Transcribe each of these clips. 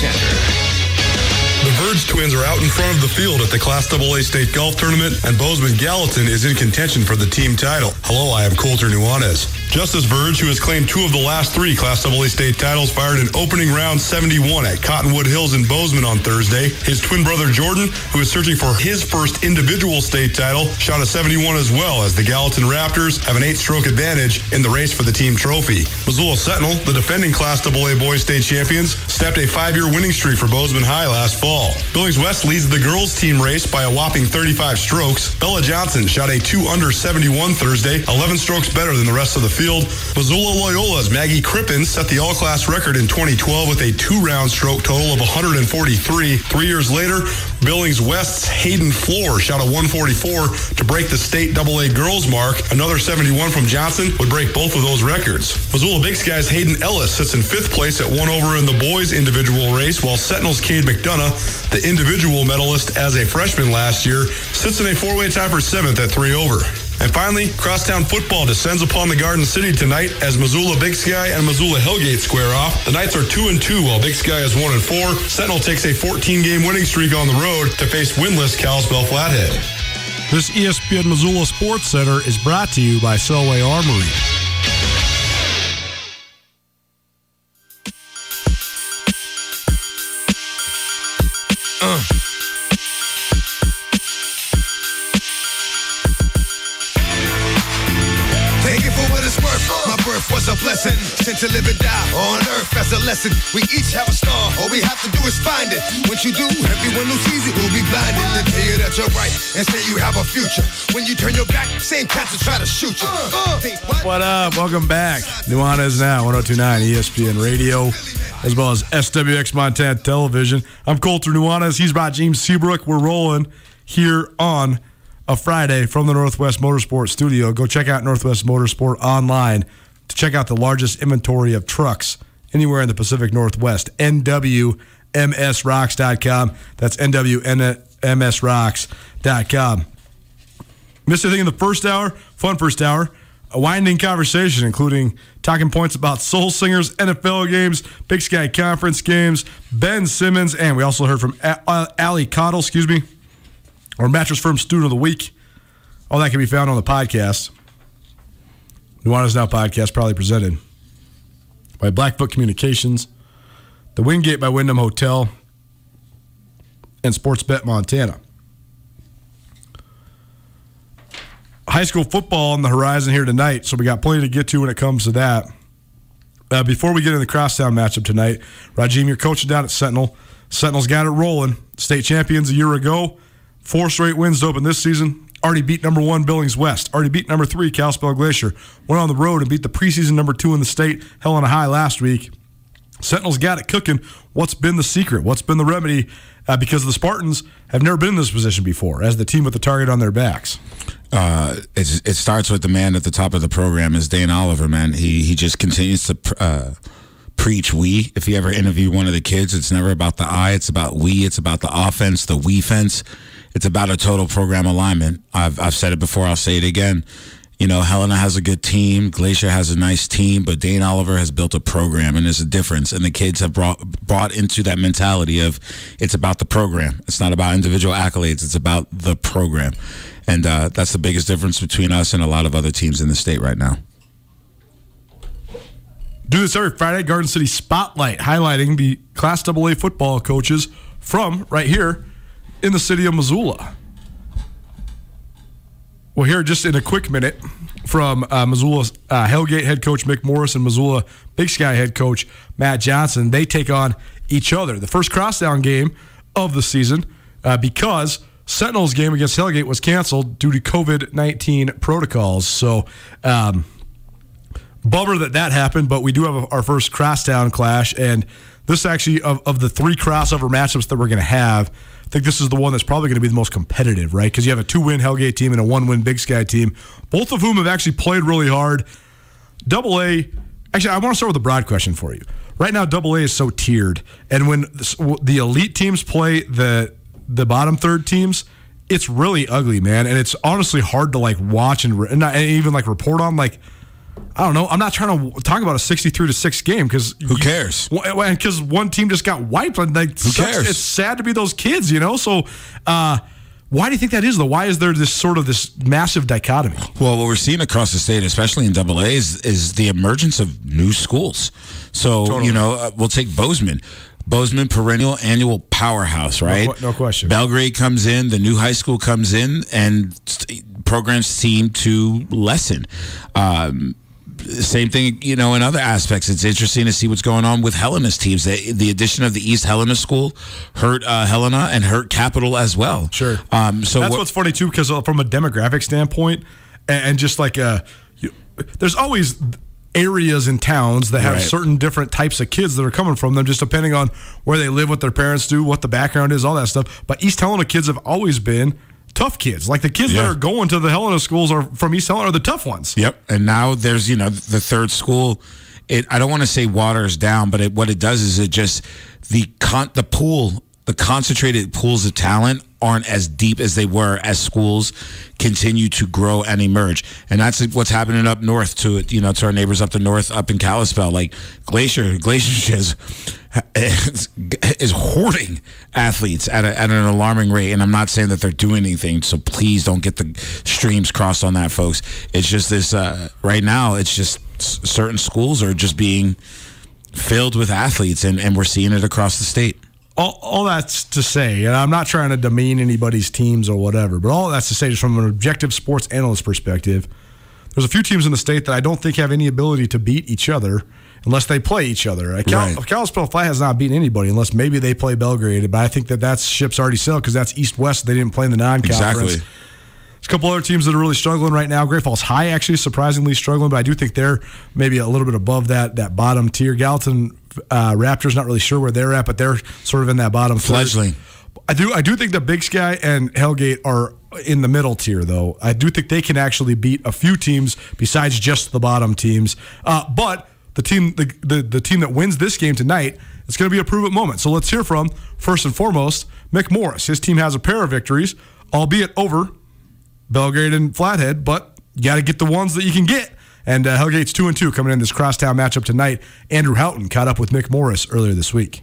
Center. The Verge twins are out in front of the field at the Class AA State Golf Tournament, and Bozeman Gallatin is in contention for the team title. Hello, I am Colter Nuanez. Justice Verge, who has claimed two of the last three Class AA state titles, fired an opening round 71 at Cottonwood Hills in Bozeman on Thursday. His twin brother Jordan, who is searching for his first individual state title, shot a 71 as well as the Gallatin Raptors have an eight-stroke advantage in the race for the team trophy. Missoula Sentinel, the defending Class AA boys state champions, snapped a five-year winning streak for Bozeman High last fall. Billings West leads the girls team race by a whopping 35 strokes. Bella Johnson shot a 2 under 71 Thursday, 11 strokes better than the rest of the field. Missoula Loyola's Maggie Crippen set the all-class record in 2012 with a two-round stroke total of 143. Three years later, Billings West's Hayden Floor shot a 144 to break the state AA girls mark. Another 71 from Johnson would break both of those records. Missoula Big Sky's Hayden Ellis sits in fifth place at one over in the boys individual race, while Sentinel's Cade McDonough, the individual medalist as a freshman last year, sits in a four-way tie for seventh at three over. And finally, crosstown football descends upon the Garden City tonight as Missoula Big Sky and Missoula Hellgate square off. The Knights are two and two, while Big Sky is one and four. Sentinel takes a 14-game winning streak on the road to face winless Kalispell Flathead. This ESPN Missoula Sports Center is brought to you by Selway Armory. Earth lesson. We each have a star. All we have to do is find it. Once you do, everyone who sees it will be blinded to tell you that you're right and say you have a future. When you turn your back, same cats will try to shoot you. Uh, what? What up? Welcome back. Nuanez Now, 1029 ESPN Radio, as well as SWX Montana Television. I'm Colter Nuanez. He's by James Seabrook. We're rolling here on a Friday from the Northwest Motorsport Studio. Go check out Northwest Motorsport online to check out the largest inventory of trucks anywhere in the Pacific Northwest. NWMSRocks.com. That's NWMSRocks.com. Missed anything in the first hour? Fun first hour. A winding conversation, including talking points about soul singers, NFL games, Big Sky Conference games, Ben Simmons, and we also heard from uh, Cottle, excuse me, our Mattress Firm Student of the Week. All that can be found on the podcast. Nuanez Now podcast, probably presented by Blackfoot Communications, the Wingate by Wyndham Hotel, and Sportsbet Montana. high school football on the horizon here tonight, so we got plenty to get to when it comes to that. Uh, before we get into the crosstown matchup tonight, Rajiem, your coach down at Sentinel. Sentinel's got it rolling. State champions a year ago, four straight wins to open this season. Already beat number one Billings West. Already beat number three Kalispell Glacier. Went on the road and beat the preseason number two in the state, Helena High last week. Sentinel's got it cooking. What's been the secret? What's been the remedy? Uh, because the Spartans have never been in this position before, as the team with the target on their backs. Uh, it, it starts with the man at the top of the program is Dane Oliver. Man, he he just continues to uh, preach we. If you ever interview one of the kids, it's never about the I. It's about we. It's about the offense, the we fence. It's about a total program alignment. I've I've said it before. I'll say it again. You know, Helena has a good team. Glacier has a nice team, but Dane Oliver has built a program, and there's a difference. And the kids have brought brought into that mentality of it's about the program. It's not about individual accolades. It's about the program, and uh, that's the biggest difference between us and a lot of other teams in the state right now. Do this every Friday, Garden City Spotlight, highlighting the Class AA football coaches from right here in the city of Missoula. Well, here just in a quick minute from uh, Missoula's uh, Hellgate head coach Mick Morris and Missoula Big Sky head coach Matt Johnson. They take on each other. The first crosstown game of the season uh, because Sentinel's game against Hellgate was canceled due to COVID 19 protocols. So, um, bummer that that happened, but we do have our first crosstown clash. And this actually, of, of the three crossover matchups that we're going to have, think this is the one that's probably going to be the most competitive, right? Because you have a two win Hellgate team and a one win Big Sky team, both of whom have actually played really hard. Double A, actually, I want to start with a broad question for you. Right now, Double A is so tiered, and when the elite teams play the the bottom third teams, it's really ugly, man, and it's honestly hard to like watch and, and, not, and even like report on. Like, I don't know. I'm not trying to talk about a 63 to six game because who cares? Because one team just got wiped. And like, who cares? It's sad to be those kids, you know. So, uh, why do you think that is though? Why is there this sort of this massive dichotomy? Well, what we're seeing across the state, especially in Double A, is, is the emergence of new schools. So totally. you know, uh, we'll take Bozeman. Bozeman perennial annual powerhouse, right? No, no, question. Belgrade comes in, the new high school comes in, and programs seem to lessen. Um, same thing, you know, in other aspects. It's interesting to see what's going on with Helena's teams. The, the addition of the East Helena school hurt uh, Helena and hurt Capital as well. Sure. Um, so that's what's funny too, because uh, from a demographic standpoint, and, and just like uh, you, there's always areas and towns that have right. certain different types of kids that are coming from them, just depending on where they live, what their parents do, what the background is, all that stuff. But East Helena kids have always been tough kids. Like the kids yeah. that are going to the Helena schools are from East Helena are the tough ones. Yep. And now there's you know the third school. It I don't want to say waters down, but it, what it does is it just the con the pool the concentrated pools of talent aren't as deep as they were as schools continue to grow and emerge. And that's what's happening up north to you know, to our neighbors up the north, up in Kalispell. Like Glacier, Glacier is, is hoarding athletes at, a, at an alarming rate. And I'm not saying that they're doing anything, so please don't get the streams crossed on that, folks. It's just this, uh, right now, it's just certain schools are just being filled with athletes, and, and we're seeing it across the state all, all that's to say, and I'm not trying to demean anybody's teams or whatever, but all that's to say, just from an objective sports analyst perspective, there's a few teams in the state that I don't think have any ability to beat each other unless they play each other. Cal- right. Kalispell Flat has not beaten anybody unless maybe they play Belgrade, but I think that that ship's already sailed because that's East West. They didn't play in the non-conference. Exactly. There's a couple other teams that are really struggling right now. Great Falls High actually surprisingly struggling, but I do think they're maybe a little bit above that that bottom tier. Gallatin uh, Raptors not really sure where they're at, but they're sort of in that bottom fledgling. I do I do think the Big Sky and Hellgate are in the middle tier though. I do think they can actually beat a few teams besides just the bottom teams. Uh, but the team the, the the team that wins this game tonight it's going to be a prove it moment. So let's hear from first and foremost Mick Morris. His team has a pair of victories, albeit over Belgrade and Flathead, but you got to get the ones that you can get. And uh, Hellgate's two and two coming in this crosstown matchup tonight. Andrew Houghton caught up with Mick Morris earlier this week.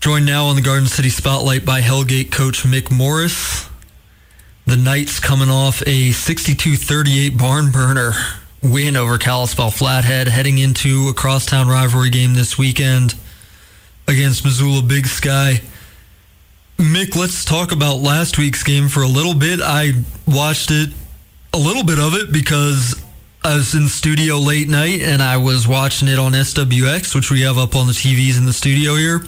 Joined now on the Garden City Spotlight by Hellgate coach Mick Morris. The Knights coming off a 62-38 barn burner win over Kalispell Flathead, heading into a crosstown rivalry game this weekend against Missoula Big Sky. Mick, let's talk about last week's game for a little bit. I watched it, a little bit of it, because I was in studio late night and I was watching it on SWX, which we have up on the TVs in the studio here.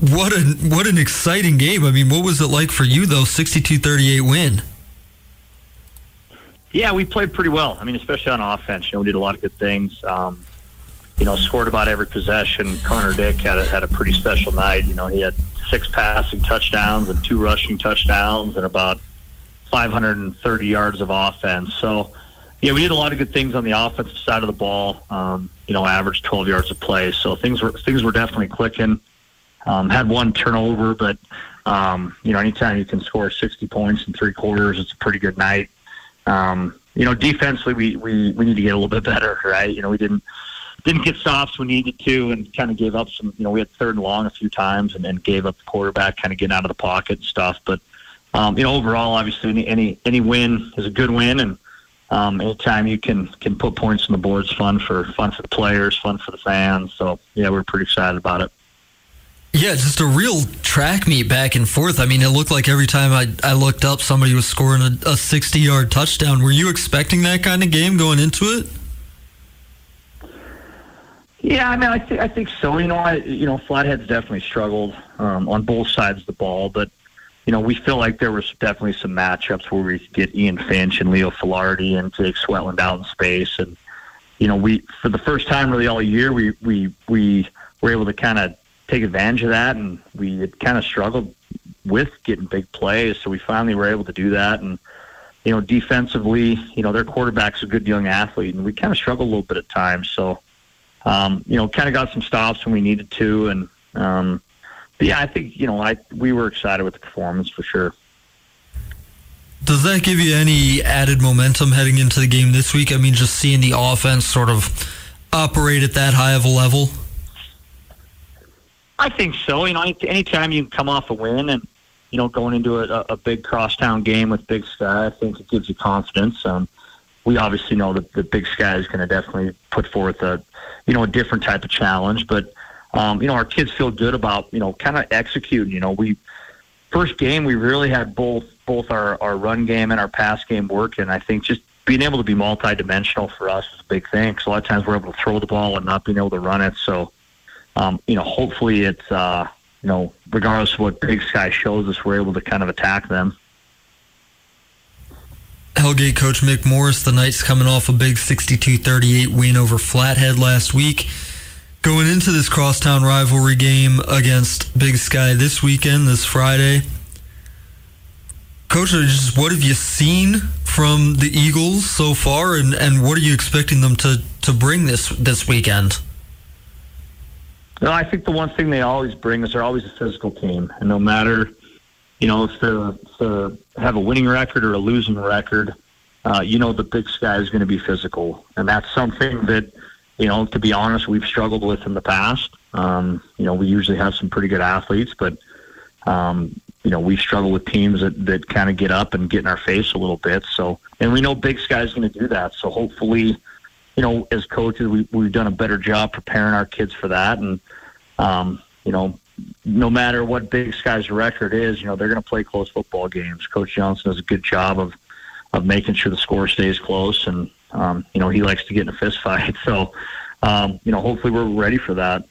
What a what an exciting game! I mean, what was it like for you though? 62-38 win. Yeah, we played pretty well. I mean, especially on offense. You know, we did a lot of good things. Um, you know, scored about every possession. Connor Dick had a, had a pretty special night. You know, he had six passing touchdowns and two rushing touchdowns and about 530 yards of offense. So, yeah, we did a lot of good things on the offensive side of the ball. Um, you know, average 12 yards of play. So things were things were definitely clicking. Um, had one turnover, but um, you know, anytime you can score 60 points in three quarters, it's a pretty good night. Um, you know, defensively, we, we, we need to get a little bit better, right? You know, we didn't didn't get stops we needed to, and kind of gave up some. You know, we had third and long a few times, and then gave up the quarterback, kind of getting out of the pocket and stuff. But um, you know, overall, obviously, any any any win is a good win, and um, anytime you can can put points on the board is fun for fun for the players, fun for the fans. So yeah, we're pretty excited about it. Yeah, just a real track meet back and forth. I mean, it looked like every time I, I looked up, somebody was scoring a, a 60 yard touchdown. Were you expecting that kind of game going into it? Yeah, I mean, I, th- I think so. You know, I, you know, Flathead's definitely struggled um, on both sides of the ball, but you know, we feel like there was definitely some matchups where we could get Ian Finch and Leo Filardi and Jake Swetland out in space, and you know, we for the first time really all year we we we were able to kind of take advantage of that, and we had kind of struggled with getting big plays, so we finally were able to do that, and you know, defensively, you know, their quarterback's a good young athlete, and we kind of struggled a little bit at times, so um, you know, kind of got some stops when we needed to, and um, yeah, I think you know, I we were excited with the performance for sure. Does that give you any added momentum heading into the game this week? I mean, just seeing the offense sort of operate at that high of a level. I think so. You know, anytime you come off a win and you know going into a, a big crosstown game with Big Sky, I think it gives you confidence. Um, we obviously know that the Big Sky is going to definitely put forth a you know a different type of challenge, but um, you know our kids feel good about you know kind of executing. You know, we first game we really had both both our our run game and our pass game work, and I think just being able to be multi-dimensional for us is a big thing. Because a lot of times we're able to throw the ball and not being able to run it. So um, you know, hopefully it's, uh, you know, regardless of what Big Sky shows us, we're able to kind of attack them. Hellgate coach Mick Morris, the Knights coming off a big 62-38 win over Flathead last week. Going into this crosstown rivalry game against Big Sky this weekend, this Friday. Coach, just what have you seen from the Eagles so far, and, and what are you expecting them to, to bring this this weekend? No, I think the one thing they always bring is they're always a physical team, and no matter, you know, if they if have a winning record or a losing record, uh, you know the Big Sky is going to be physical, and that's something that, you know, to be honest, we've struggled with in the past. Um, you know, we usually have some pretty good athletes, but um, you know, we struggle with teams that, that kind of get up and get in our face a little bit. So, and we know Big Sky is going to do that. So hopefully, you know, as coaches, we, we've done a better job preparing our kids for that. And, um, you know, no matter what Big Sky's record is, you know, they're going to play close football games. Coach Johnson does a good job of, of making sure the score stays close. And, um, you know, he likes to get in a fist fight. So, um, you know, hopefully we're ready for that.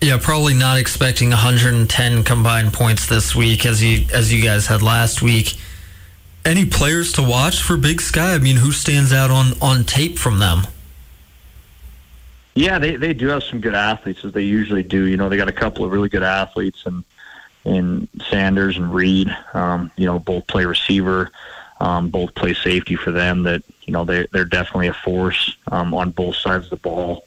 Yeah, probably not expecting 110 combined points this week as you as you guys had last week any players to watch for Big Sky? I mean, who stands out on, on tape from them? Yeah, they, they do have some good athletes as they usually do. You know, they got a couple of really good athletes and and Sanders and Reed. Um, you know, both play receiver, um, both play safety for them. That you know they they're definitely a force um, on both sides of the ball.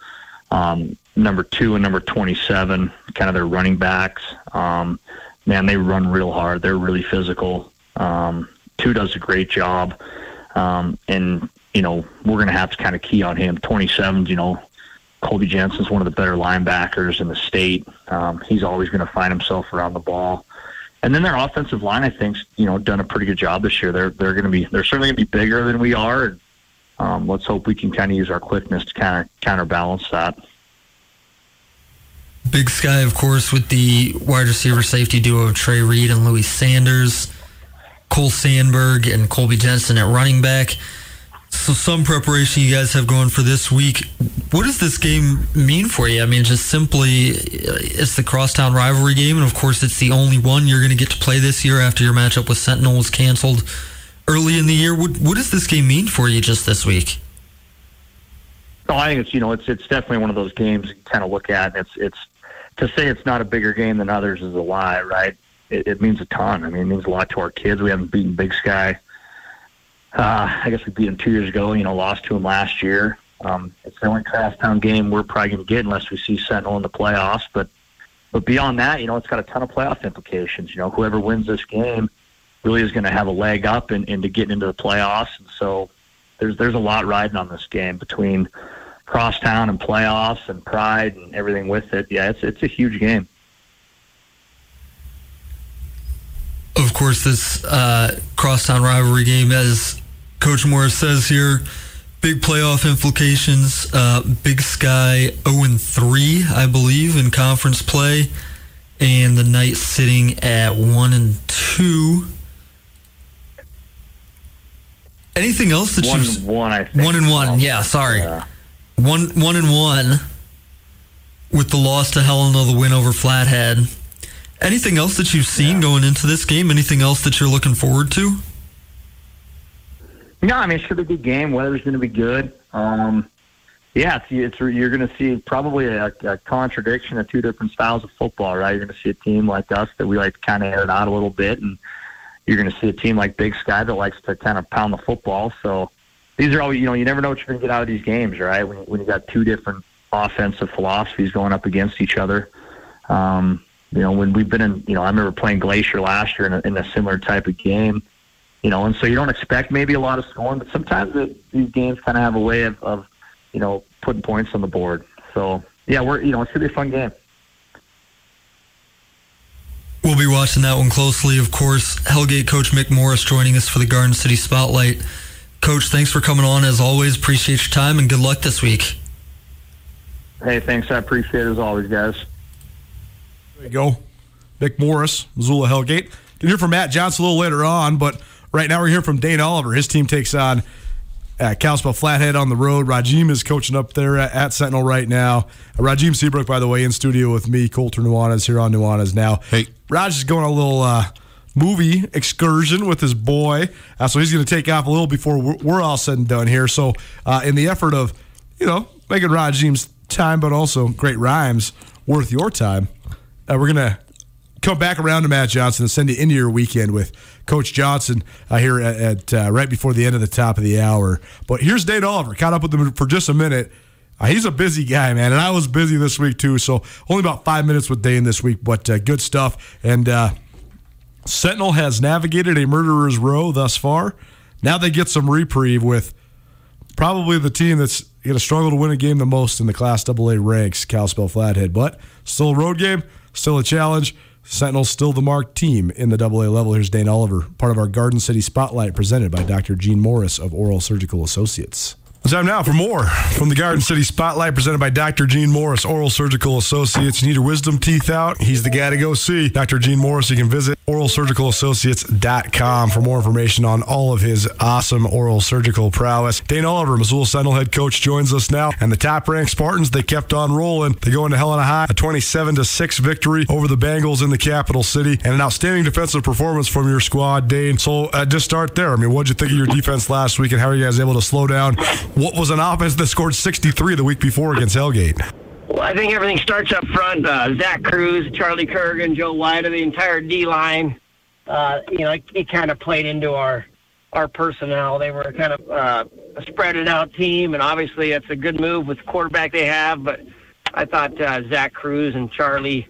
Um, number two and number twenty seven, kind of their running backs. Um, man, they run real hard. They're really physical. Um, two does a great job. Um, and, you know, we're going to have to kind of key on him. 27, you know, Colby Jensen's one of the better linebackers in the state. Um, he's always going to find himself around the ball. And then their offensive line, I think, you know, done a pretty good job this year. They're they're going to be they're certainly going to be bigger than we are. And, um, let's hope we can kind of use our quickness to kind of counterbalance that. Big Sky, of course, with the wide receiver safety duo of Trey Reed and Louis Sanders. Cole Sandberg and Colby Jensen at running back. So some preparation you guys have going for this week. What does this game mean for you? I mean, just simply, it's the crosstown rivalry game, and of course, it's the only one you're going to get to play this year after your matchup with Sentinel was canceled early in the year. What, what does this game mean for you just this week? No, I think it's you know it's it's definitely one of those games you kind of look at. And it's it's to say it's not a bigger game than others is a lie, right? It, it means a ton. I mean, it means a lot to our kids. We haven't beaten Big Sky. Uh, I guess we beat them two years ago. You know, lost to them last year. Um, it's the only crosstown game we're probably going to get unless we see Sentinel in the playoffs. But but beyond that, you know, it's got a ton of playoff implications. You know, whoever wins this game really is going to have a leg up in, into getting into the playoffs. And so there's there's a lot riding on this game between crosstown and playoffs and pride and everything with it. Yeah, it's it's a huge game. Of course, this uh, crosstown rivalry game, as Coach Morris says here, big playoff implications. Uh, big Sky 0 and 3, I believe, in conference play, and the Knights sitting at 1 and 2. Anything else that one you and one? I think. one and one? Yeah, sorry. Yeah. One one and one with the loss to Helena, the win over Flathead. Anything else that you've seen going into this game? Anything else that you're looking forward to? No, I mean it should be a good game. Weather's going to be good. Um, yeah, it's, it's you're going to see probably a, a contradiction of two different styles of football, right? You're going to see a team like us that we like to kind of air it out a little bit, and you're going to see a team like Big Sky that likes to kind of pound the football. So these are all you know. You never know what you're going to get out of these games, right? When when you got two different offensive philosophies going up against each other. Um, you know, when we've been in, you know, I remember playing Glacier last year in a, in a similar type of game. You know, and so you don't expect maybe a lot of scoring, but sometimes it, these games kind of have a way of, of, you know, putting points on the board. So yeah, we're you know, it's gonna be a fun game. We'll be watching that one closely, of course. Hellgate coach Mick Morris joining us for the Garden City Spotlight. Coach, thanks for coming on as always. Appreciate your time and good luck this week. Hey, thanks. I appreciate it as always, guys. There you go. Mick Morris, Missoula Hellgate. Can hear from Matt Johnson a little later on, but right now we're hearing from Dane Oliver. His team takes on uh, Kalispell Flathead on the road. Rajiem is coaching up there at, at Sentinel right now. Uh, Rajiem Seabrook, by the way, in studio with me, Colter Nuanez here on Nuanez now. Hey. Raj is going on a little uh, movie excursion with his boy, uh, so he's going to take off a little before we're, we're all said and done here. So, uh, in the effort of, you know, making Rajiem's time, but also great rhymes worth your time, uh, we're going to come back around to Matt Johnson and send you into your weekend with Coach Johnson uh, here at, at uh, right before the end of the top of the hour. But here's Dane Oliver. Caught up with him for just a minute. Uh, he's a busy guy, man, and I was busy this week too. So only about five minutes with Dane this week, but uh, good stuff. And uh, Sentinel has navigated a murderer's row thus far. Now they get some reprieve with probably the team that's going to struggle to win a game the most in the Class AA ranks, Kalispell Flathead. But still a road game, still a challenge. Sentinel's still the marked team in the AA level. Here's Dane Oliver, part of our Garden City Spotlight presented by Dr. Gene Morris of Oral Surgical Associates. Time now for more from the Garden City Spotlight presented by Dr. Gene Morris, Oral Surgical Associates. You need your wisdom teeth out? He's the guy to go see. Dr. Gene Morris, you can visit oralsurgicalassociates.com for more information on all of his awesome oral surgical prowess. Dane Oliver, Missoula Sentinel head coach, joins us now. And the top ranked Spartans, they kept on rolling. They go into Helena High, a 27 to 6 victory over the Bengals in the capital city, and an outstanding defensive performance from your squad, Dane. So uh, just start there. I mean, what'd you think of your defense last week, and how are you guys able to slow down what was an offense that scored 63 the week before against Hellgate? Well, I think everything starts up front. Uh, Zach Cruz, Charlie Kurgan, Joe White, the entire D line. Uh, you know, it, it kind of played into our our personnel. They were kind of uh, a spreaded out team, and obviously it's a good move with the quarterback they have. But I thought uh, Zach Cruz and Charlie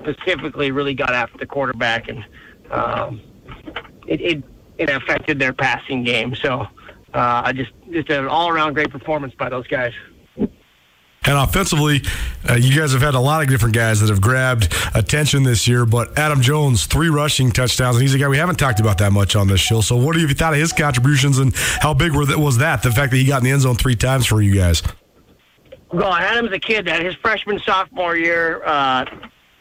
specifically really got after the quarterback, and um, it, it it affected their passing game. So uh, I just just an all around great performance by those guys. And offensively, uh, you guys have had a lot of different guys that have grabbed attention this year. But Adam Jones, three rushing touchdowns, and he's a guy we haven't talked about that much on this show. So, what have you thought of his contributions, and how big were that, was that? The fact that he got in the end zone three times for you guys. Well, Adam's a kid that his freshman sophomore year, uh,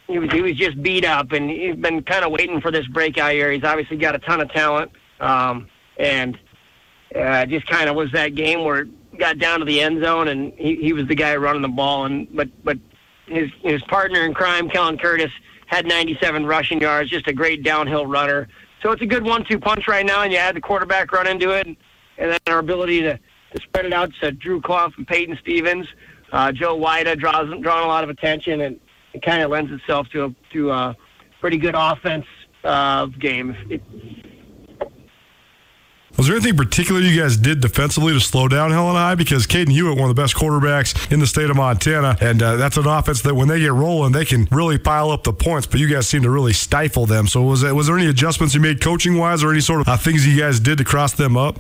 he was he was just beat up, and he's been kind of waiting for this breakout year. He's obviously got a ton of talent, um, and uh, just kind of was that game where it got down to the end zone and he, he was the guy running the ball. And but but his his partner in crime, Kellen Curtis, had 97 rushing yards, just a great downhill runner. So it's a good one-two punch right now, and you had the quarterback run into it, and then our ability to, to spread it out to Drew Clough and Peyton Stevens. Uh, Joe Wida draws drawing a lot of attention, and it kind of lends itself to a to a pretty good offense uh, game. It, Was there anything particular you guys did defensively to slow down Helen High? Because Caden Hewitt, one of the best quarterbacks in the state of Montana, and uh, that's an offense that when they get rolling, they can really pile up the points. But you guys seem to really stifle them. So was was there any adjustments you made coaching wise, or any sort of uh, things you guys did to cross them up?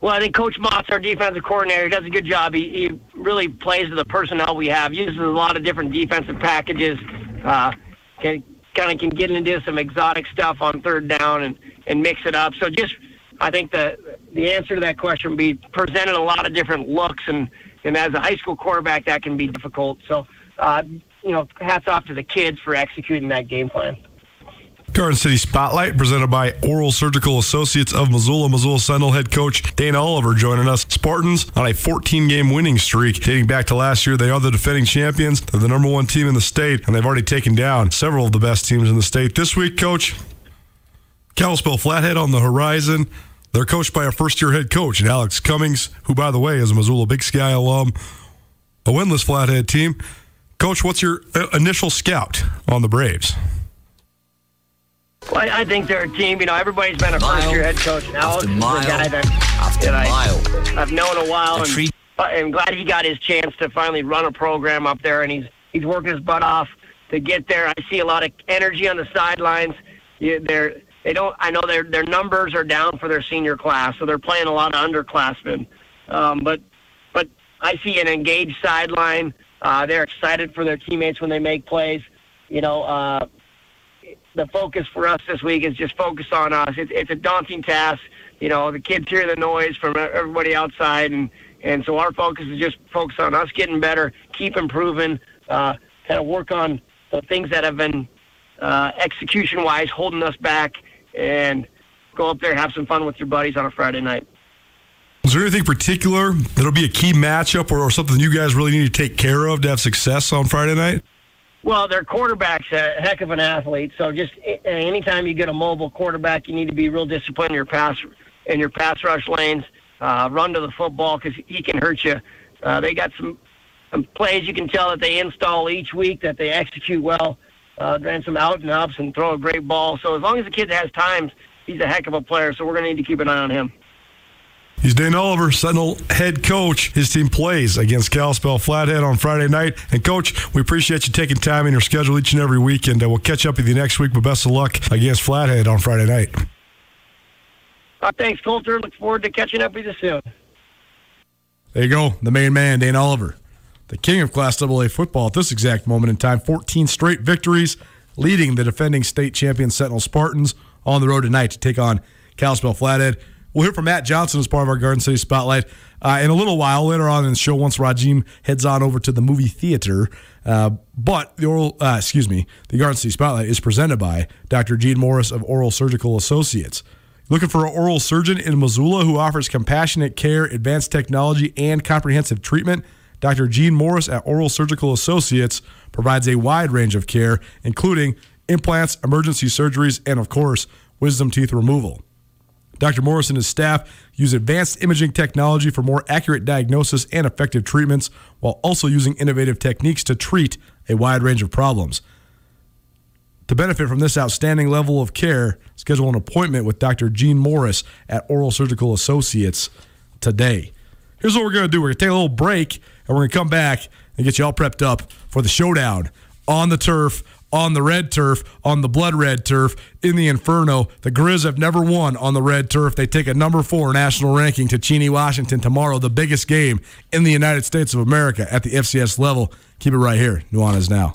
Well, I think Coach Mott's our defensive coordinator. Does a good job. He, he really plays to the personnel we have. Uses a lot of different defensive packages. Uh, can kind of can get into some exotic stuff on third down and and mix it up. So just I think the the answer to that question would be presented a lot of different looks and and as a high school quarterback that can be difficult. So uh, you know, hats off to the kids for executing that game plan. Garden City Spotlight presented by Oral Surgical Associates of Missoula. Missoula Sentinel head coach Dana Oliver joining us. Spartans on a 14 game winning streak dating back to last year. They are the defending champions. They're the number one team in the state, and they've already taken down several of the best teams in the state. This week, coach, Kalispell Flathead on the horizon. They're coached by a first year head coach, and Alex Cummings, who, by the way, is a Missoula Big Sky alum, a winless Flathead team. Coach, what's your uh, initial scout on the Braves? Well, I, I think they're a team. You know, everybody's been a first-year head coach. And Alex is a guy that, that I, I've known a while, and I'm glad he got his chance to finally run a program up there, and he's he's working his butt off to get there. I see a lot of energy on the sidelines. Yeah, they're they don't. I know their their numbers are down for their senior class, so they're playing a lot of underclassmen. Um, but but I see an engaged sideline. Uh, they're excited for their teammates when they make plays. You know, uh, the focus for us this week is just focus on us. It's, it's a daunting task. You know, the kids hear the noise from everybody outside, and and so our focus is just focus on us getting better, keep improving, uh, kind of work on the things that have been uh, execution-wise holding us back, and go up there have some fun with your buddies on a Friday night. Is there anything particular that'll be a key matchup or, or something you guys really need to take care of to have success on Friday night? Well, their quarterback's a heck of an athlete. So just anytime you get a mobile quarterback, you need to be real disciplined in your pass in your pass rush lanes. Uh, run to the football because he can hurt you. Uh, they got some, some plays you can tell that they install each week that they execute well. Uh, ran some out and ups and throw a great ball. So as long as the kid has times, he's a heck of a player. So we're going to need to keep an eye on him. He's Dane Oliver, Sentinel head coach. His team plays against Kalispell Flathead on Friday night. And, Coach, we appreciate you taking time in your schedule each and every week. And uh, we'll catch up with you next week. But best of luck against Flathead on Friday night. Uh, thanks, Colter. Look forward to catching up with you soon. There you go. The main man, Dane Oliver, the king of Class AA football at this exact moment in time. 14 straight victories, leading the defending state champion Sentinel Spartans on the road tonight to take on Kalispell Flathead. We'll hear from Matt Johnson as part of our Garden City Spotlight uh, in a little while later on in the show once Rajiem heads on over to the movie theater. Uh, but the oral, uh, excuse me, the Garden City Spotlight is presented by Dr. Gene Morris of Oral Surgical Associates. Looking for an oral surgeon in Missoula who offers compassionate care, advanced technology, and comprehensive treatment? Dr. Gene Morris at Oral Surgical Associates provides a wide range of care, including implants, emergency surgeries, and, of course, wisdom teeth removal. Dr. Morris and his staff use advanced imaging technology for more accurate diagnosis and effective treatments while also using innovative techniques to treat a wide range of problems. To benefit from this outstanding level of care, schedule an appointment with Dr. Gene Morris at Oral Surgical Associates today. Here's what we're going to do we're going to take a little break and we're going to come back and get you all prepped up for the showdown on the turf on the red turf, on the blood red turf in the Inferno. The Grizz have never won on the red turf. They take a number four national ranking to Cheney, Washington tomorrow, the biggest game in the United States of America at the FCS level. Keep it right here. Nuanez now.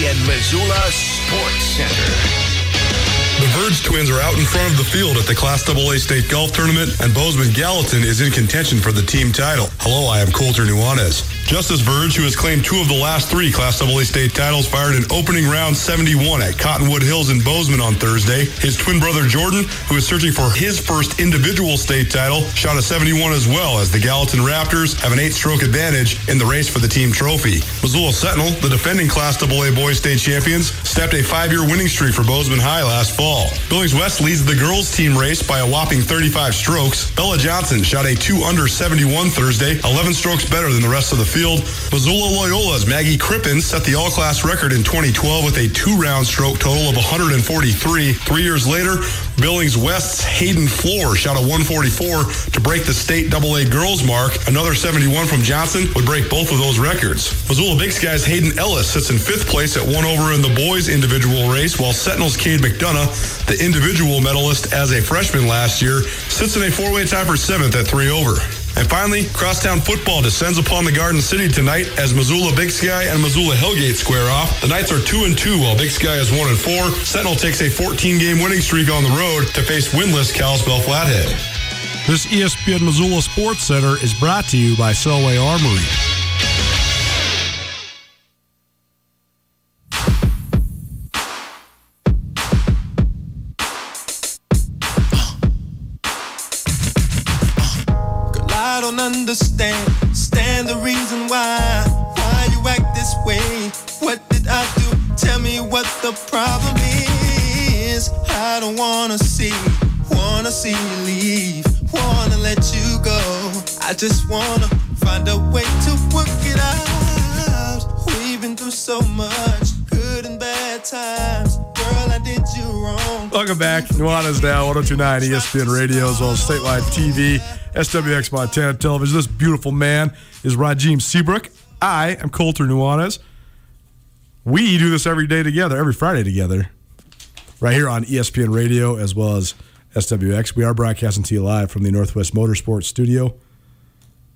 ESPN Missoula Sports Center. The Verge twins are out in front of the field at the Class AA State Golf Tournament, and Bozeman Gallatin is in contention for the team title. Hello, I am Colter Nuanez. Justice Verge, who has claimed two of the last three Class AA state titles, fired an opening round 71 at Cottonwood Hills in Bozeman on Thursday. His twin brother Jordan, who is searching for his first individual state title, shot a 71 as well as the Gallatin Raptors have an eight-stroke advantage in the race for the team trophy. Missoula Sentinel, the defending Class AA boys state champions, stepped a five-year winning streak for Bozeman High last fall. Billings West leads the girls team race by a whopping 35 strokes. Bella Johnson shot a 2 under 71 Thursday, 11 strokes better than the rest of the field. Missoula Loyola's Maggie Crippen set the all-class record in 2012 with a two-round stroke total of 143. Three years later, Billings West's Hayden Floor shot a 144 to break the state AA girls mark. Another 71 from Johnson would break both of those records. Missoula Big Sky's Hayden Ellis sits in fifth place at one over in the boys individual race, while Sentinel's Cade McDonough, the individual medalist as a freshman last year, sits in a four-way tie for seventh at three over. And finally, crosstown football descends upon the Garden City tonight as Missoula Big Sky and Missoula Hellgate square off. The Knights are 2 and 2 while Big Sky is 1 and 4. Sentinel takes a 14-game winning streak on the road to face winless Kalispell Flathead. This ESPN Missoula Sports Center is brought to you by Selway Armory. Just wanna find a way to work it out. We've been through so much, good and bad times. Girl, I did you wrong. Welcome back. Nuanez now, 1029 ESPN Radio, as well as statewide TV, SWX Montana Television. This beautiful man is Rajiem Seabrook. I am Colter Nuanez. We do this every day together, every Friday together, right here on ESPN Radio as well as SWX. We are broadcasting to you live from the Northwest Motorsports studio.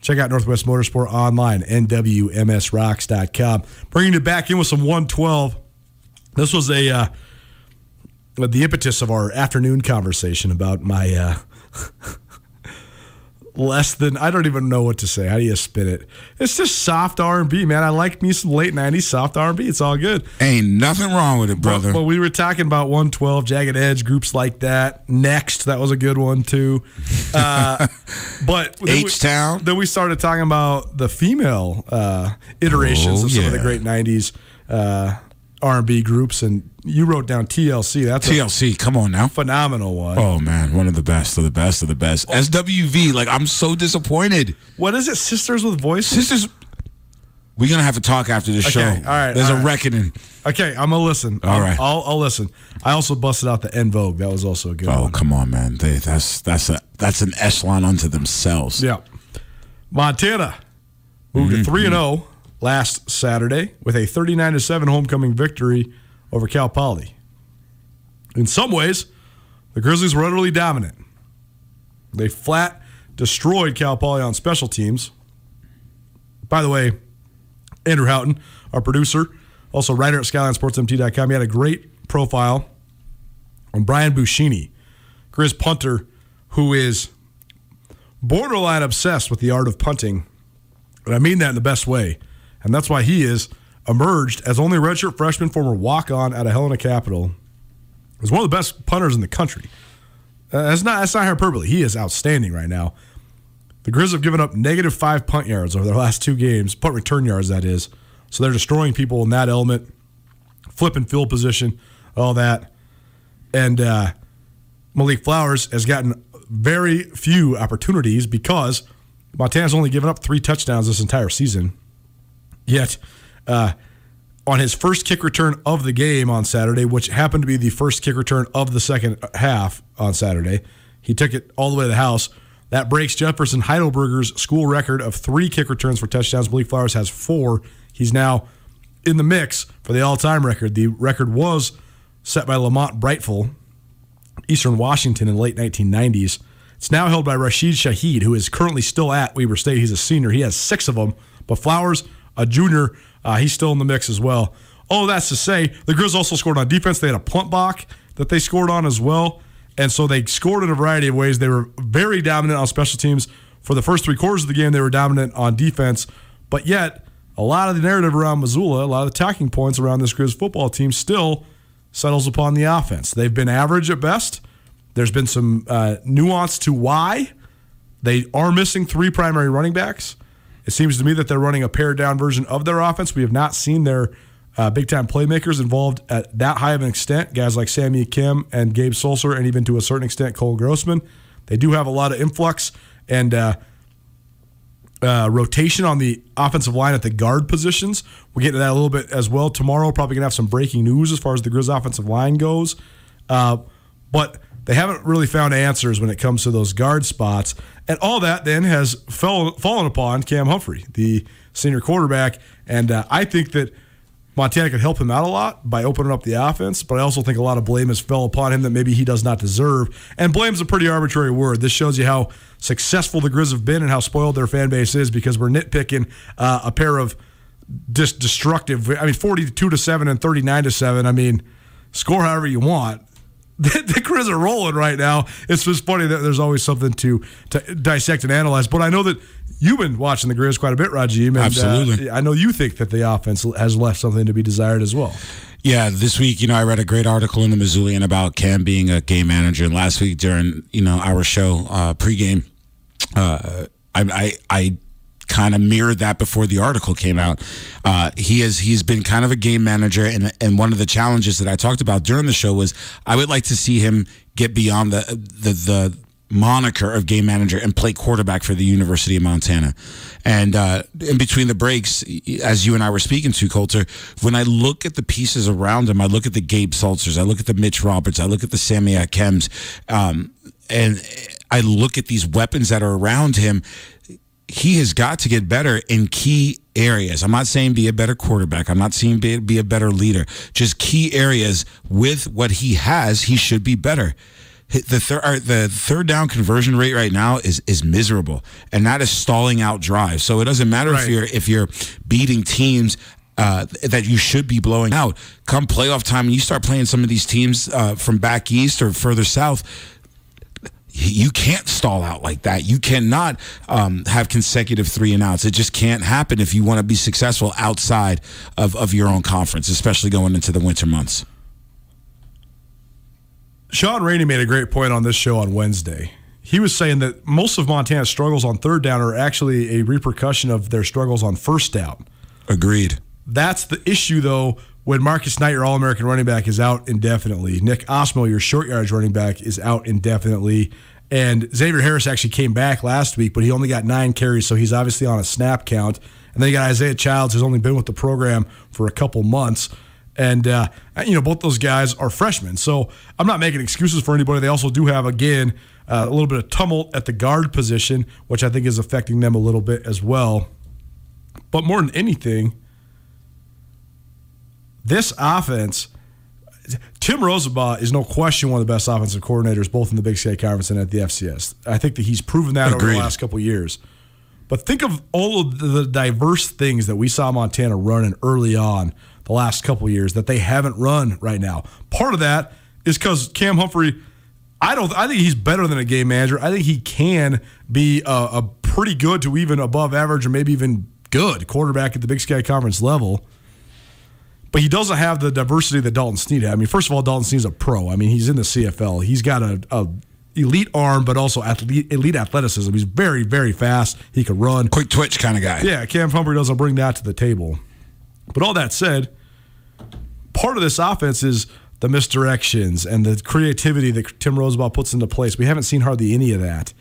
Check out Northwest Motorsport online, nwmsrocks.com. Bringing it back in with some 112. This was a uh, the impetus of our afternoon conversation about my uh, less than I don't even know what to say. How do you spin it? It's just soft R and B, man. I like me some late '90s soft R and B. It's all good. Ain't nothing wrong with it, brother. Well, we were talking about 112, Jagged Edge, groups like that. Next, that was a good one too. Uh, but H-Town? Then we started talking about the female uh, iterations Oh, of some of the great '90s uh, R&B groups, and you wrote down TLC. That's TLC, come on now. phenomenal one. Oh man, one of the best of the best of the best. SWV, like I'm so disappointed. What is it? Sisters with Voices. Sisters. We're gonna have to talk after the Okay, show. all right, There's all a right. reckoning. Okay, I'm gonna listen. All I'll, right. I'll, I'll listen. I also busted out the En Vogue. That was also a good Oh one. come on, man. They, that's that's a that's an echelon unto themselves. Yeah. Montana moved Mm-hmm. to 3 and 0 last Saturday with a 39 to 7 homecoming victory over Cal Poly. In some ways, the Grizzlies were utterly dominant. They flat destroyed Cal Poly on special teams. By the way, Andrew Houghton, our producer, also writer at SkylineSportsMT.com, he had a great profile on Brian Buscini, Grizz punter, who is borderline obsessed with the art of punting. And I mean that in the best way. And that's why he is emerged as only redshirt freshman, former walk on out of Helena Capital. Is one of the best punters in the country. Uh, that's not that's not hyperbole. He is outstanding right now. The Grizz have given up negative five punt yards over their last two games, punt return yards, that is. So they're destroying people in that element, flipping field position, all that. And uh, Malik Flowers has gotten very few opportunities because Montana's only given up three touchdowns this entire season. Yet, uh, on his first kick return of the game on Saturday, which happened to be the first kick return of the second half on Saturday, He took it all the way to the house. That breaks Jefferson Heidelberger's school record of three kick returns for touchdowns. Malik Flowers has four. He's now in the mix for the all time record. The record was set by Lamont Brightful, Eastern Washington, in the late 1990s. It's now held by Rashid Shaheed, who is currently still at Weber State. He's a senior. He has six of them. But Flowers, a junior, uh, he's still in the mix as well. All that's to say, the Grizz also scored on defense. They had a punt block that they scored on as well. And so they scored in a variety of ways. They were very dominant on special teams. For the first three quarters of the game, they were dominant on defense. But yet, a lot of the narrative around Missoula, a lot of the points around this Grizz football team still settles upon the offense. They've been average at best. There's been some uh, nuance to why they are missing three primary running backs. It seems to me that they're running a pared down version of their offense. We have not seen their uh, big time playmakers involved at that high of an extent. Guys like Sammy Akem and Gabe Sulser, and even to a certain extent Cole Grossman. They do have a lot of influx and uh, uh, rotation on the offensive line at the guard positions. We'll get to that a little bit as well tomorrow. Probably gonna have some breaking news as far as the Grizz offensive line goes, uh, but they haven't really found answers when it comes to those guard spots, and all that then has fell, fallen upon Cam Humphrey, the senior quarterback, and uh, I think that. Montana could help him out a lot by opening up the offense, but I also think a lot of blame has fell upon him that maybe he does not deserve. And blame's a pretty arbitrary word. This shows you how successful the Grizz have been and how spoiled their fan base is because we're nitpicking uh, a pair of just destructive. I mean, forty-two to seven and thirty-nine to seven. I mean, score however you want. The, the Grizz are rolling right now. It's just funny that there's always something to to dissect and analyze. But I know that you've been watching the Grizz quite a bit, Rajiem. And, Absolutely. Uh, I know you think that the offense has left something to be desired as well. Yeah, this week, you know, I read a great article in the Missoulian about Cam being a game manager. And last week during, you know, our show uh, pregame, uh, I, I, I kind of mirrored that before the article came out. Uh, he has he's been kind of a game manager, and and one of the challenges that I talked about during the show was I would like to see him get beyond the the the moniker of game manager and play quarterback for the University of Montana. And uh, in between the breaks, as you and I were speaking to Colter, when I look at the pieces around him, I look at the Gabe Sulsers, I look at the Mitch Roberts, I look at the Sammy Akems, um, and I look at these weapons that are around him. He has got to get better in key areas. I'm not saying be a better quarterback. I'm not saying be, be a better leader. Just key areas with what he has, he should be better the third the third down conversion rate right now is is miserable, and that is stalling out drives. So it doesn't matter Right. if you're if you're beating teams. Uh, that you should be blowing out. Come playoff time, and you start playing some of these teams uh, from back east or further south. You can't stall out like that. You cannot um, have consecutive three and outs. It just can't happen if you want to be successful outside of, of your own conference, especially going into the winter months. Sean Rainey made a great point on this show on Wednesday. He was saying that most of Montana's struggles on third down are actually a repercussion of their struggles on first down. Agreed. That's the issue, though, when Marcus Knight, your All American running back, is out indefinitely. Nick Ostmo, your short yards running back, is out indefinitely. And Xavier Harris actually came back last week, but he only got nine carries, so he's obviously on a snap count. And then you got Isaiah Childs, who's only been with the program for a couple months. And, uh, you know, both those guys are freshmen. So I'm not making excuses for anybody. They also do have, again, uh, a little bit of tumult at the guard position, which I think is affecting them a little bit as well. But more than anything, this offense, Timm Rosenbach is no question one of the best offensive coordinators, both in the Big Sky Conference and at the FCS. I think that he's proven that over the last couple of years. But think of all of the diverse things that we saw Montana running early on the last couple of years that they haven't run right now. Part of that is because Cam Humphrey, I don't. I think he's better than a game manager. I think he can be a, a pretty good to even above average or maybe even good quarterback at the Big Sky Conference level but he doesn't have the diversity that Dalton Sneed had. I mean, first of all, Dalton Sneed's a pro. I mean, he's in the CFL. He's got a, a elite arm, but also athlete, elite athleticism. He's very, very fast. He can run. Quick twitch kind of guy. Yeah, Cam Humphrey doesn't bring that to the table. But all that said, part of this offense is the misdirections and the creativity that Timm Rosenbach puts into place. We haven't seen hardly any of that.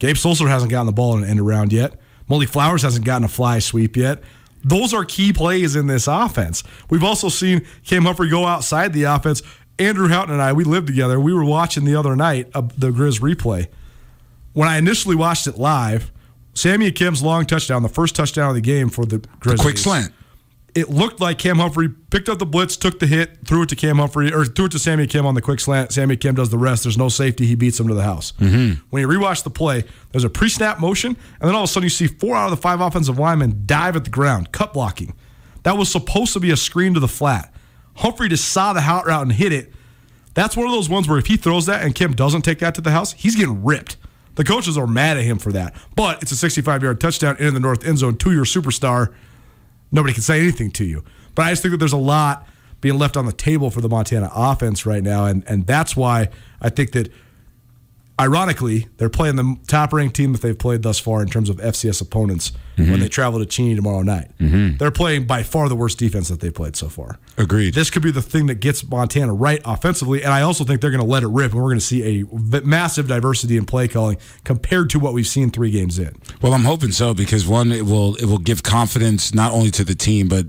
Gabe Sulser hasn't gotten the ball in an end around yet. Malik Flowers hasn't gotten a fly sweep yet. Those are key plays in this offense. We've also seen Cam Humphrey go outside the offense Andrew Houghton and I, we lived together. We were watching the other night of the Grizz replay. When I initially watched it live, Sammy Akem's long touchdown, the first touchdown of the game for the Grizzlies. quick slant. It looked like Cam Humphrey picked up the blitz, took the hit, threw it to Cam Humphrey, or threw it to Sammy Akem on the quick slant. Sammy Akem does the rest. There's no safety. He beats him to the house. Mm-hmm. When you rewatch the play, there's a pre snap motion, and then all of a sudden you see four out of the five offensive linemen dive at the ground, cut blocking. That was supposed to be a screen to the flat. Humphrey just saw the hot route and hit it. That's one of those ones where if he throws that and Akem doesn't take that to the house, he's getting ripped. The coaches are mad at him for that. But it's a 65 yard touchdown in the north end zone to your superstar. Nobody can say anything to you. But I just think that there's a lot being left on the table for the Montana offense right now. And, and that's why I think that, ironically, they're playing the top ranked team that they've played thus far in terms of FCS opponents when they travel to Cheney tomorrow night. They're playing by far the worst defense that they've played so far. Agreed. This could be the thing that gets Montana right offensively, and I also think they're going to let it rip, and we're going to see a massive diversity in play calling compared to what we've seen three games in. Well, I'm hoping so because one, it will it will give confidence not only to the team, but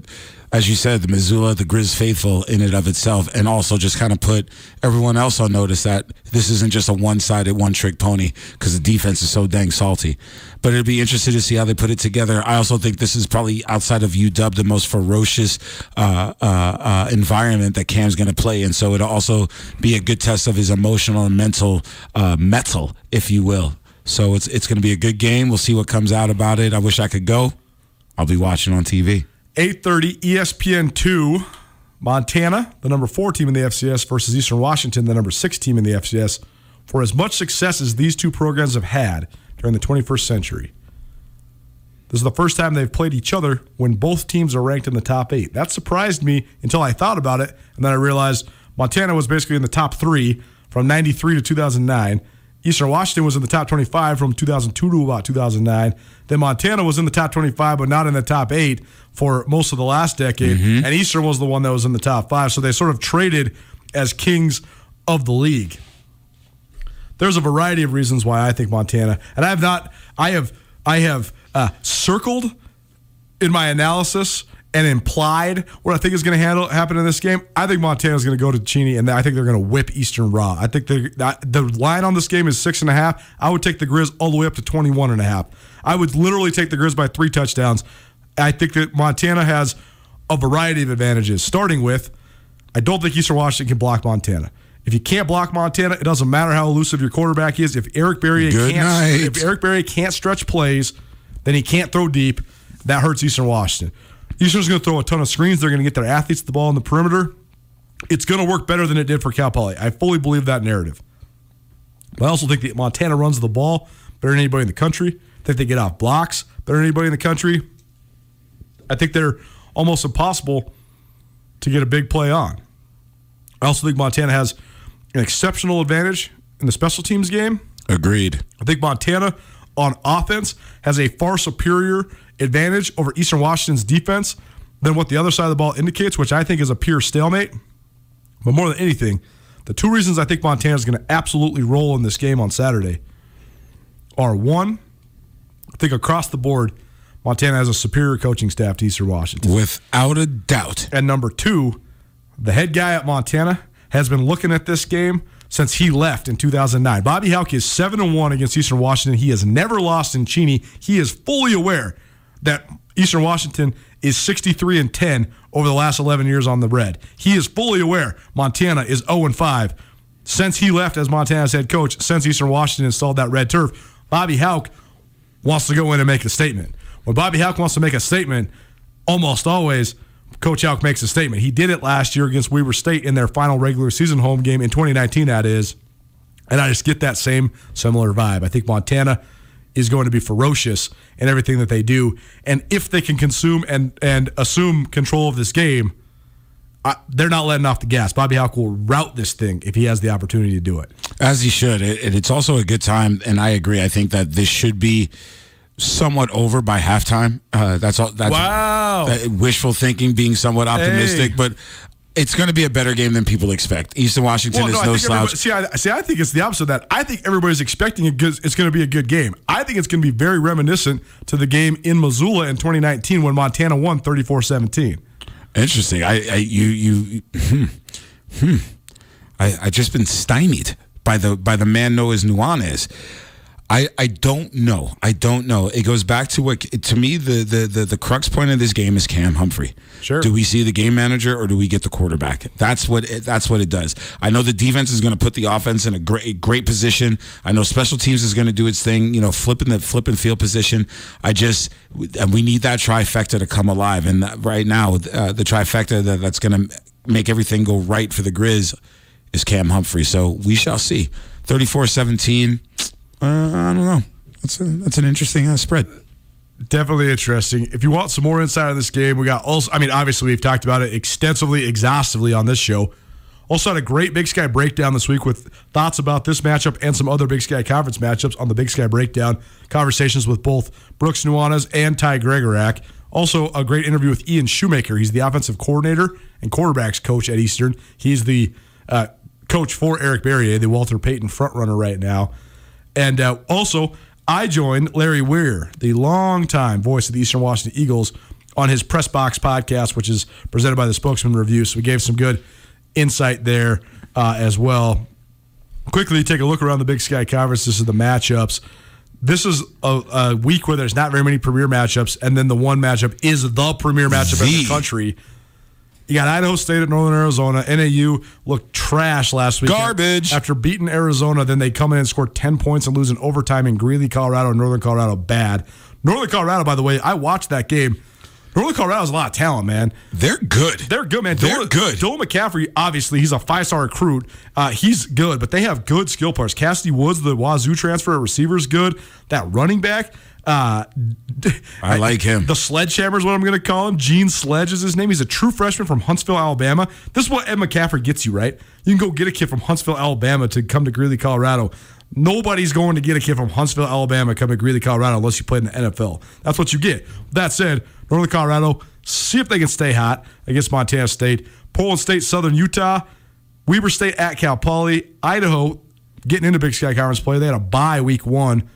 as you said, the Missoula, the Grizz faithful in and of itself, and also just kind of put everyone else on notice that this isn't just a one-sided, one-trick pony because the defense is so dang salty. But it'll be interesting to see how they put it together. I also think this is probably outside of UW the most ferocious uh, uh, uh, environment that Cam's going to play in. So it'll also be a good test of his emotional and mental uh, mettle, if you will. So it's it's going to be a good game. We'll see what comes out about it. I wish I could go. I'll be watching on TV. 8:30 ESPN two, Montana, the number four team in the FCS versus Eastern Washington, the number six team in the FCS. For as much success as these two programs have had during the 21st century, this is the first time they've played each other when both teams are ranked in the top eight. That surprised me until I thought about it, and then I realized Montana was basically in the top three from 93 to 2009. Eastern Washington was in the top 25 from 2002 to about 2009. Then Montana was in the top 25, but not in the top eight for most of the last decade. And Eastern was the one that was in the top five. So they sort of traded as kings of the league. There's a variety of reasons why I think Montana, and I have not, I have, I have uh, circled in my analysis and implied what I think is going to handle happen in this game. I think Montana is going to go to Cheney, and I think they're going to whip Eastern Raw. I think the the line on this game is six and a half. I would take the Grizz all the way up to 21 and a half. I would literally take the Grizz by three touchdowns. I think that Montana has a variety of advantages, starting with I don't think Eastern Washington can block Montana. If you can't block Montana, it doesn't matter how elusive your quarterback is. If Eric Barriere Good can't, night. if Eric Barriere can't stretch plays, then he can't throw deep. That hurts Eastern Washington. Eastern's going to throw a ton of screens. They're going to get their athletes the ball in the perimeter. It's going to work better than it did for Cal Poly. I fully believe that narrative. But I also think that Montana runs the ball better than anybody in the country. I think they get off blocks better than anybody in the country. I think they're almost impossible to get a big play on. I also think Montana has an exceptional advantage in the special teams game. Agreed. I think Montana on offense has a far superior advantage over Eastern Washington's defense than what the other side of the ball indicates, which I think is a pure stalemate. But more than anything, the two reasons I think Montana is going to absolutely roll in this game on Saturday are one, I think across the board, Montana has a superior coaching staff to Eastern Washington. Without a doubt. And number two, the head guy at Montana has been looking at this game since he left in 2009. Bobby Hauck is 7 and 1 against Eastern Washington. He has never lost in Cheney. He is fully aware that Eastern Washington is 63 and 10 over the last 11 years on the red. He is fully aware Montana is 0 and 5 since he left as Montana's head coach, since Eastern Washington installed that red turf. Bobby Hauck wants to go in and make a statement. When Bobby Hauck wants to make a statement, almost always Coach Hauck makes a statement. He did it last year against Weber State in their final regular season home game in 2019, that is. And I just get that same similar vibe. I think Montana is going to be ferocious in everything that they do. And if they can consume and, and assume control of this game, I, they're not letting off the gas. Bobby Hauck will route this thing if he has the opportunity to do it. As he should. It- it's also a good time, and I agree. I think that this should be somewhat over by halftime. Uh, that's all. That's, Wow. wishful thinking, being somewhat optimistic, Hey. but it's going to be a better game than people expect. Eastern Washington is no think everybody- slouch. See I, see, I think it's the opposite of that. I think everybody's expecting it good, it's going to be a good game. I think it's going to be very reminiscent to the game in Missoula in 2019 when Montana won 34 17. Interesting. I, I you you hmm, hmm. I I just been stymied by the by the man Noah Nuanez. I, I don't know. I don't know. It goes back to what to me the, the the the crux point of this game is Cam Humphrey. Sure. Do we see the game manager or do we get the quarterback? That's what it, that's what it does. I know the defense is going to put the offense in a great great position. I know special teams is going to do its thing. You know, flipping the flipping field position. I just and we need that trifecta to come alive. And that, right now, uh, the trifecta that, that's going to make everything go right for the Grizz is Cam Humphrey. So we shall see. 34-17. Uh, I don't know. That's a, that's an interesting uh, spread. Definitely interesting. If you want some more insight on this game, we got also. I mean, obviously we've talked about it extensively, exhaustively on this show. Also had a great Big Sky breakdown this week with thoughts about this matchup and some other Big Sky Conference matchups on the Big Sky breakdown. Conversations with both Brooks Nuanez and Ty Gregorak. Also, a great interview with Ian Shoemaker. He's the offensive coordinator and quarterbacks coach at Eastern. He's the uh, coach for Eric Barriere, the Walter Payton frontrunner right now. And uh, also, I joined Larry Weir, the longtime voice of the Eastern Washington Eagles, on his Press Box podcast, which is presented by the Spokesman Review. So we gave some good insight there uh, as well. Quickly take a look around the Big Sky Conference. This is the matchups. This is a, a week where there's not very many premier matchups, and then the one matchup is the premier matchup in the country. You got Idaho State at Northern Arizona. NAU looked trash last week. Garbage. After beating Arizona, then they come in and score 10 points and lose in overtime in Greeley, Colorado, and Northern Colorado. Bad. Northern Colorado, by the way, I watched that game. Northern Colorado has a lot of talent, man. They're good. They're good, man. They're Dolan, good. Dylan McCaffrey, obviously, he's a five star recruit. Uh, he's good, but they have good skill players. Kassidy Woods, the Wazoo transfer, receiver, is good. That running back, uh, I like him. The sledgehammer is what I'm going to call him. Gene Sledge is his name. He's a true freshman from Huntsville, Alabama. This is what Ed McCaffrey gets you, right? You can go get a kid from Huntsville, Alabama to come to Greeley, Colorado. Nobody's going to get a kid from Huntsville, Alabama, come to Greeley, Colorado, unless you play in the NFL. That's what you get. That said, Northern Colorado, see if they can stay hot against Montana State. Portland State, Southern Utah, Weber State at Cal Poly, Idaho getting into Big Sky Conference play. They had a bye week one.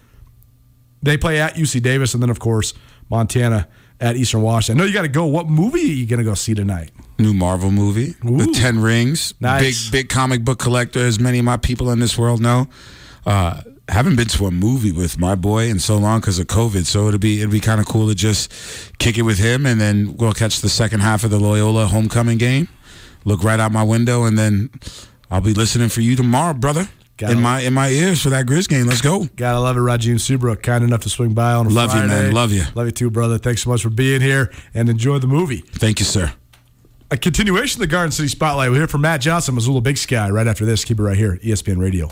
They play at UC Davis, and then of course Montana at Eastern Washington. I know you got to go. What movie are you going to go see tonight? New Marvel movie, The Ten Rings. Nice. Big big comic book collector, as many of my people in this world know. Uh, haven't been to a movie with my boy in so long because of COVID, so it'll be it'll be kind of cool to just kick it with him, and then we'll catch the second half of the Loyola homecoming game. Look right out my window, and then I'll be listening for you tomorrow, brother. Got in my in my ears for that Grizz game. Let's go. Gotta love it, Rajiem Seabrook, kind enough to swing by on a Love you, man. Love you. Love you too, brother. Thanks so much for being here and enjoy the movie. Thank you, sir. A continuation of the Garden City Spotlight. We'll hear from Matt Johnson, Missoula Big Sky, right after this. Keep it right here, ESPN Radio.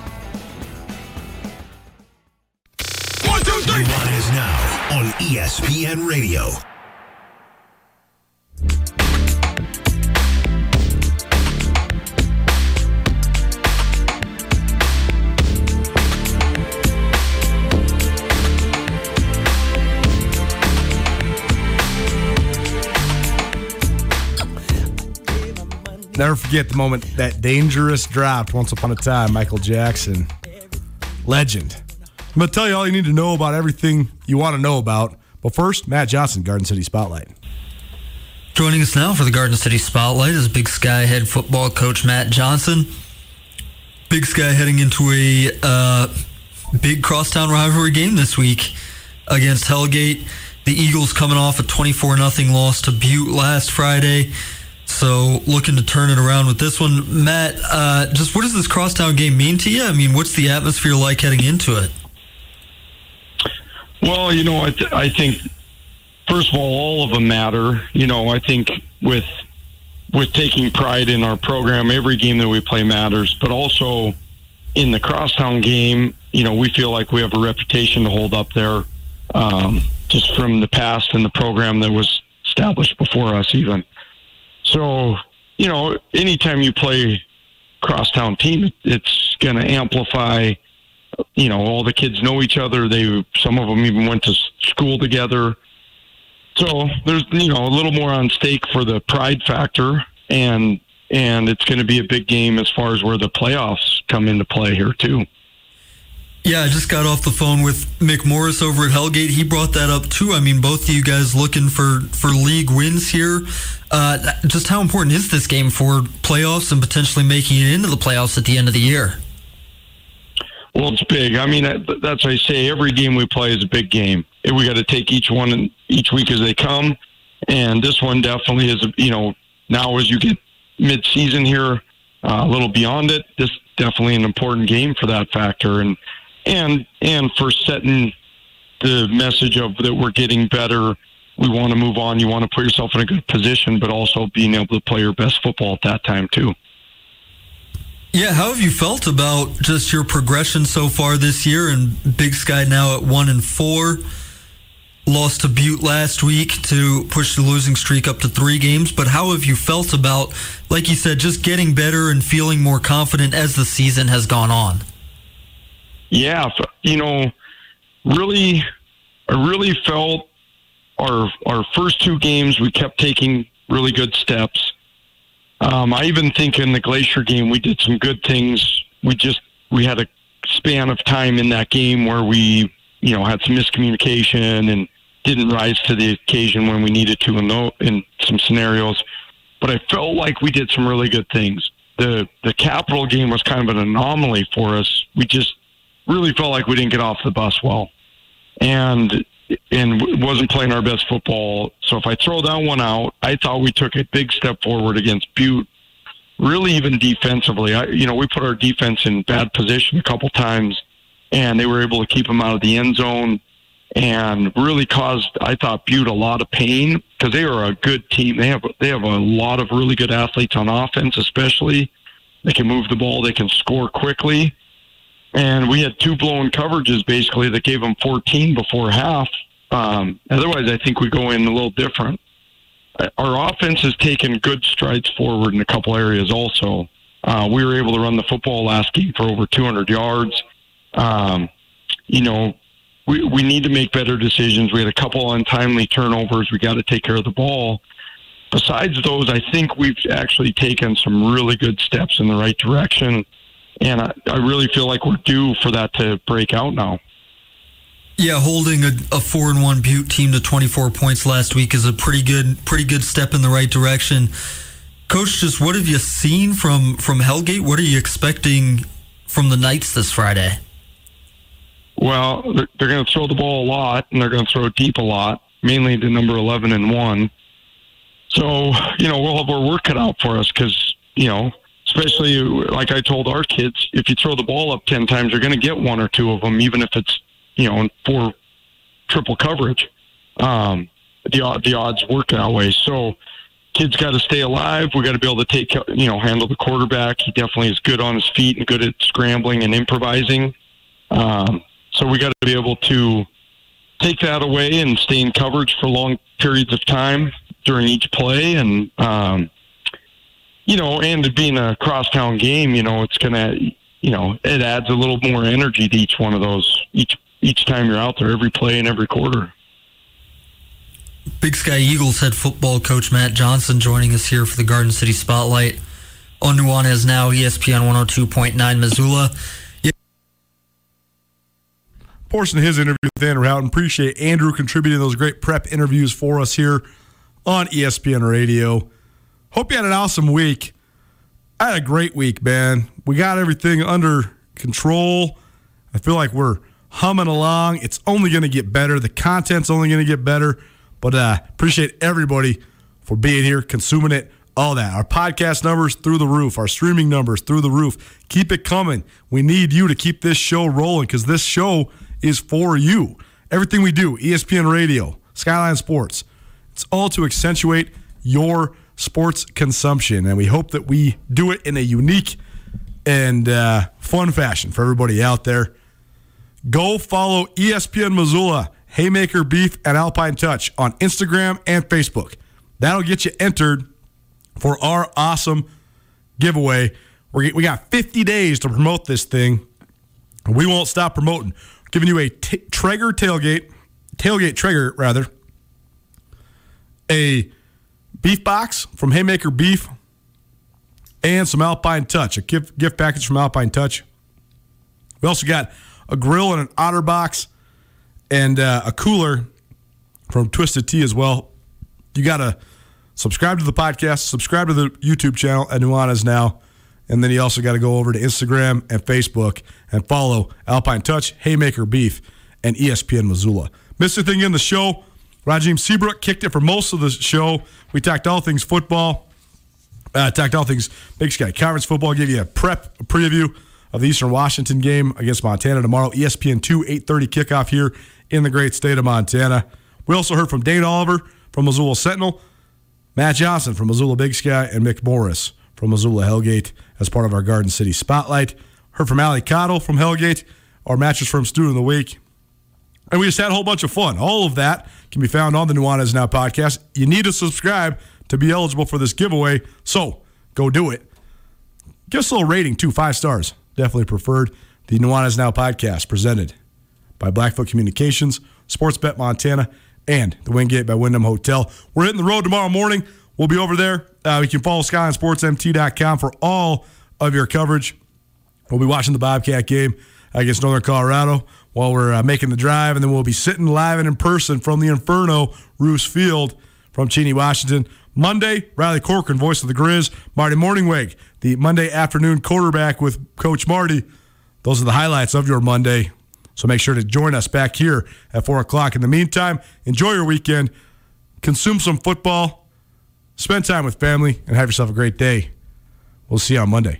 ESPN Radio. Never forget the moment that dangerous dropped once upon a time, Michael Jackson. Legend. I'm going to tell you all you need to know about everything you want to know about. But first, Matt Johnson, Garden City Spotlight. Joining us now for the Garden City Spotlight is Big Sky head football coach Matt Johnson. Big Sky heading into a uh, big crosstown rivalry game this week against Hellgate. The Eagles coming off a 24 0 loss to Butte last Friday. So looking to turn it around with this one. Matt, uh, just what does this crosstown game mean to you? I mean, what's the atmosphere like heading into it? Well, you know, I, th- I think first of all, all of them matter. You know, I think with with taking pride in our program, every game that we play matters. But also in the crosstown game, you know, we feel like we have a reputation to hold up there, um, just from the past and the program that was established before us, even. So, you know, anytime you play crosstown team, it's going to amplify. You know, all the kids know each other. They some of them even went to school together. So there's you know a little more on stake for the pride factor, and and it's going to be a big game as far as where the playoffs come into play here too. Yeah, I just got off the phone with Mick Morris over at Hellgate. He brought that up too. I mean, both of you guys looking for for league wins here. Uh, just how important is this game for playoffs and potentially making it into the playoffs at the end of the year? Well, it's big. I mean, that's I say. Every game we play is a big game. We got to take each one each week as they come, and this one definitely is. You know, now as you get mid-season here, uh, a little beyond it, this definitely an important game for that factor, and and and for setting the message of that we're getting better. We want to move on. You want to put yourself in a good position, but also being able to play your best football at that time too. Yeah, how have you felt about just your progression so far this year? And Big Sky now at one and four, lost to Butte last week to push the losing streak up to three games. But how have you felt about, like you said, just getting better and feeling more confident as the season has gone on? Yeah, you know, really, I really felt our our first two games we kept taking really good steps um, I even think in the Glacier game we did some good things. We just we had a span of time in that game where we you know had some miscommunication and didn't rise to the occasion when we needed to in, the, in some scenarios. But I felt like we did some really good things. The the capital game was kind of an anomaly for us. We just really felt like we didn't get off the bus well, and and wasn't playing our best football. So if I throw that one out, I thought we took a big step forward against Butte. Really, even defensively, I, you know, we put our defense in bad position a couple times, and they were able to keep them out of the end zone, and really caused, I thought, Butte a lot of pain because they are a good team. They have they have a lot of really good athletes on offense, especially. They can move the ball. They can score quickly and we had two blown coverages basically that gave them 14 before half. Um, otherwise, I think we go in a little different. Our offense has taken good strides forward in a couple areas. Also, uh, we were able to run the football last game for over 200 yards. Um, you know, we we need to make better decisions. We had a couple untimely turnovers. We got to take care of the ball. Besides those, I think we've actually taken some really good steps in the right direction and I, I really feel like we're due for that to break out now. Yeah, holding a, a, four and one Butte team to 24 points last week is a pretty good, pretty good step in the right direction. Coach, just what have you seen from from Hellgate? What are you expecting from the Knights this Friday? Well, they're, they're going to throw the ball a lot, and they're going to throw deep a lot, mainly to number 11 and one. So, you know, we'll have our work cut out for us because you know especially like I told our kids, if you throw the ball up 10 times, you're going to get one or two of them, even if it's, you know, in four triple coverage. Um, the, the odds work that way. So kids got to stay alive. We got to be able to take, you know, handle the quarterback. He definitely is good on his feet and good at scrambling and improvising. Um, so we got to be able to take that away and stay in coverage for long periods of time during each play and, um, you know, and being a crosstown game, you know, it's gonna, you know, it adds a little more energy to each one of those each each time you're out there, every play and every quarter. Big Sky Eagles head football coach Matt Johnson joining us here for the Garden City Spotlight on Nuanez now, ESPN 102.9 Missoula. Portion of his interview with Andrew Houghton. Appreciate Andrew contributing those great prep interviews for us here on ESPN Radio. Hope you had an awesome week. I had a great week, man. We got everything under control. I feel like we're humming along. It's only going to get better. The content's only going to get better. But uh, appreciate everybody for being here, consuming it, all that. Our podcast numbers through the roof, our streaming numbers through the roof. Keep it coming. We need you to keep this show rolling because this show is for you. everything we do, ESPN Radio, Skyline Sports, it's all to accentuate your sports consumption. And we hope that we do it in a unique and uh, fun fashion for everybody out there. Go follow ESPN Missoula, Haymaker Beef, and Alpine Touch on Instagram and Facebook. That'll get you entered for our awesome giveaway. We're, we got 50 days to promote this thing. We won't stop promoting. giving you a t- Traeger tailgate, tailgate Traeger rather, a beef box from Haymaker Beef, and some Alpine Touch, a gift, gift package from Alpine Touch. We also got a grill and an otter box and uh, a cooler from Twisted Tea as well. You got to subscribe to the podcast, subscribe to the YouTube channel at Nuanez Now. And then you also got to go over to Instagram and Facebook and follow Alpine Touch, Haymaker Beef, and ESPN Missoula. Missed anything in the show? Rajiem Seabrook kicked it for most of the show. We talked all things football, uh, talked all things Big Sky Conference football. Gave you a prep a preview of the Eastern Washington game against Montana tomorrow. ESPN two eight thirty kickoff here in the great state of Montana. We also heard from Dane Oliver from Missoula Sentinel, Matt Johnson from Missoula Big Sky, and Mick Morris from Missoula Hellgate as part of our Garden City Spotlight. Heard from Ali Cottle from Hellgate, our mattress firm student of the week. And we just had a whole bunch of fun. All of that can be found on the Nuanez Now podcast. You need to subscribe to be eligible for this giveaway. So go do it. Give us a little rating too, five stars. Definitely preferred. The Nuanez Now podcast presented by Blackfoot Communications, Sportsbet Montana, and the Wingate by Wyndham Hotel. We're hitting the road tomorrow morning. We'll be over there. Uh, you can follow SkylineSportsMT.com for all of your coverage. We'll be watching the Bobcat game against Northern Colorado while we're uh, making the drive, and then we'll be sitting live and in person from the Inferno, Roos Field from Cheney, Washington. Monday, Riley Corcoran, voice of the Grizz. Marty Mornhinweg, the Monday afternoon quarterback with Coach Marty. Those are the highlights of your Monday. So make sure to join us back here at 4 o'clock. In the meantime, enjoy your weekend, consume some football, spend time with family, and have yourself a great day. We'll see you on Monday.